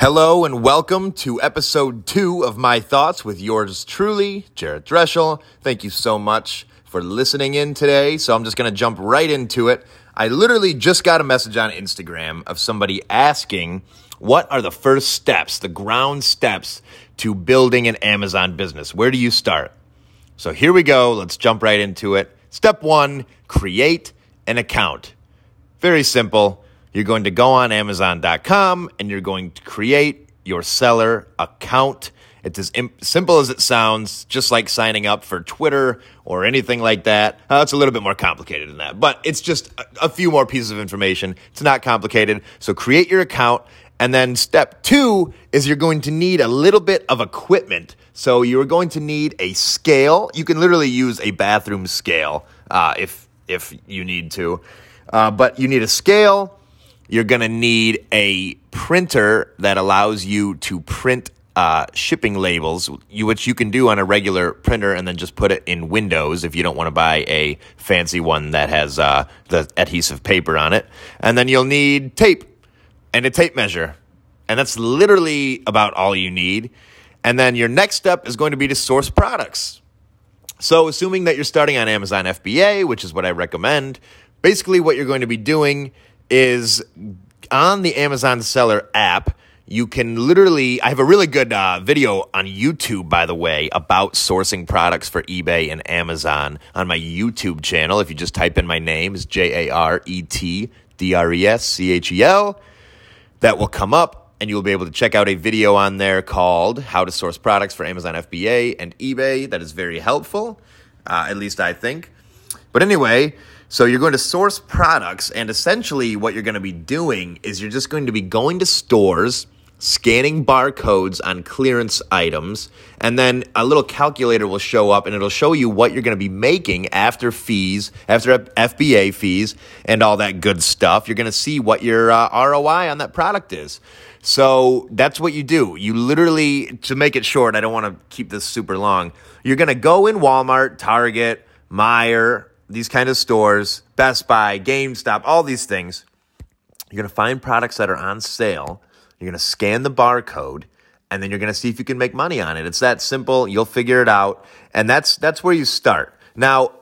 Hello and welcome to episode two of my thoughts with yours truly, Jaret Dreschel. Thank you so much for listening in today. So I'm just going to jump right into it. I literally just got a message on Instagram of somebody asking, what are the first steps, the ground steps to building an Amazon business? Where do you start? So here we go. Let's jump right into it. Step one, create an account. Very simple. You're going to go on Amazon.com and you're going to create your seller account. It's as simple as it sounds, just like signing up for Twitter or anything like that. Uh, it's a little bit more complicated than that, but it's just a, a few more pieces of information. It's not complicated. So create your account. And then step two is you're going to need a little bit of equipment. So you're going to need a scale. You can literally use a bathroom scale uh, if if you need to, uh, but you need a scale you're going to need a printer that allows you to print uh, shipping labels, you, which you can do on a regular printer and then just put it in Windows if you don't want to buy a fancy one that has uh, the adhesive paper on it. And then you'll need tape and a tape measure. And that's literally about all you need. And then your next step is going to be to source products. So, assuming that you're starting on Amazon FBA, which is what I recommend, basically what you're going to be doing is on the Amazon Seller app. You can literally, I have a really good uh, video on YouTube, by the way, about sourcing products for eBay and Amazon on my YouTube channel. If you just type in my name, it's J A R E T D R E S C H E L, that will come up and you'll be able to check out a video on there called How to Source Products for Amazon FBA and eBay. That is very helpful, uh, at least I think. But anyway, so you're going to source products, and essentially what you're going to be doing is you're just going to be going to stores, scanning barcodes on clearance items, and then a little calculator will show up and it'll show you what you're going to be making after fees, after FBA fees, and all that good stuff. You're going to see what your uh, ROI on that product is. So that's what you do. You literally, to make it short, I don't want to keep this super long. You're going to go in Walmart, Target, Meijer, these kind of stores, Best Buy, GameStop, all these things, you're going to find products that are on sale. You're going to scan the barcode and then you're going to see if you can make money on it. It's that simple. You'll figure it out. And that's that's where you start. Now,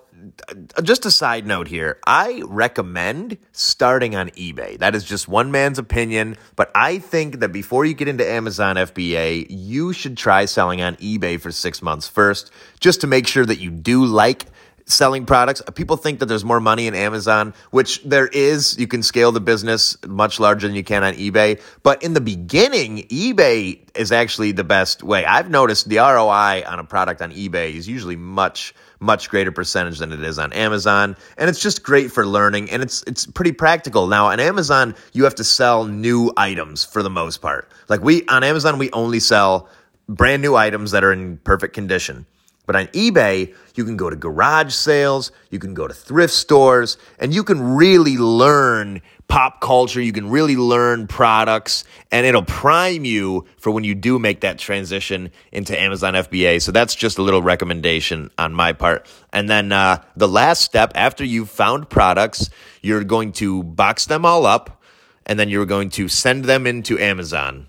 just a side note here. I recommend starting on eBay. That is just one man's opinion, but I think that before you get into Amazon FBA, you should try selling on eBay for 6 months first just to make sure that you do like selling products. People think that there's more money in Amazon, which there is. You can scale the business much larger than you can on eBay. But in the beginning, eBay is actually the best way. I've noticed the ROI on a product on eBay is usually much much greater percentage than it is on Amazon. And it's just great for learning and it's it's pretty practical. Now on Amazon, you have to sell new items for the most part. Like we on Amazon, we only sell brand new items that are in perfect condition. But on eBay, you can go to garage sales, you can go to thrift stores, and you can really learn pop culture. You can really learn products, and it'll prime you for when you do make that transition into Amazon FBA. So that's just a little recommendation on my part. And then uh, the last step after you've found products, you're going to box them all up, and then you're going to send them into Amazon.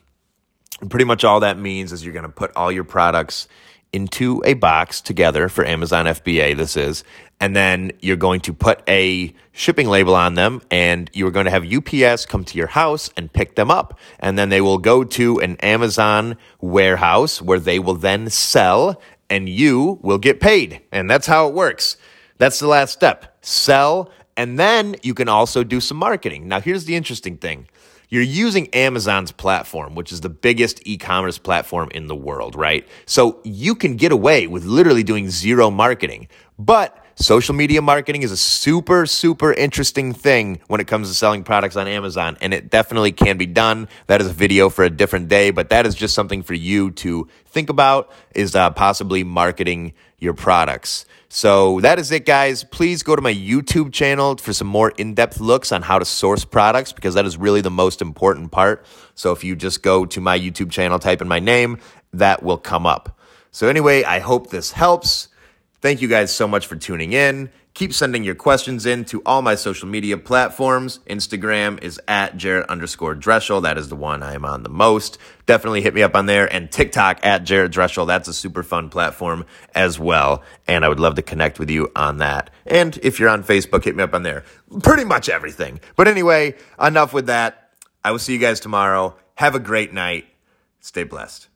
And pretty much all that means is you're going to put all your products into a box together for Amazon FBA, this is, and then you're going to put a shipping label on them and you're going to have UPS come to your house and pick them up. And then they will go to an Amazon warehouse where they will then sell and you will get paid. And that's how it works. That's the last step. Sell and then you can also do some marketing. Now, here's the interesting thing you're using Amazon's platform, which is the biggest e commerce platform in the world, right? So you can get away with literally doing zero marketing. But social media marketing is a super, super interesting thing when it comes to selling products on Amazon, and it definitely can be done. That is a video for a different day, but that is just something for you to think about is uh, possibly marketing your products. So that is it, guys. Please go to my YouTube channel for some more in depth looks on how to source products because that is really the most important part. So if you just go to my YouTube channel, type in my name, that will come up. So, anyway, I hope this helps. Thank you guys so much for tuning in. Keep sending your questions in to all my social media platforms. Instagram is at Jaret underscore Dreschel. That is the one I am on the most. Definitely hit me up on there. And TikTok at Jaret Dreschel. That's a super fun platform as well. And I would love to connect with you on that. And if you're on Facebook, hit me up on there. Pretty much everything. But anyway, enough with that. I will see you guys tomorrow. Have a great night. Stay blessed.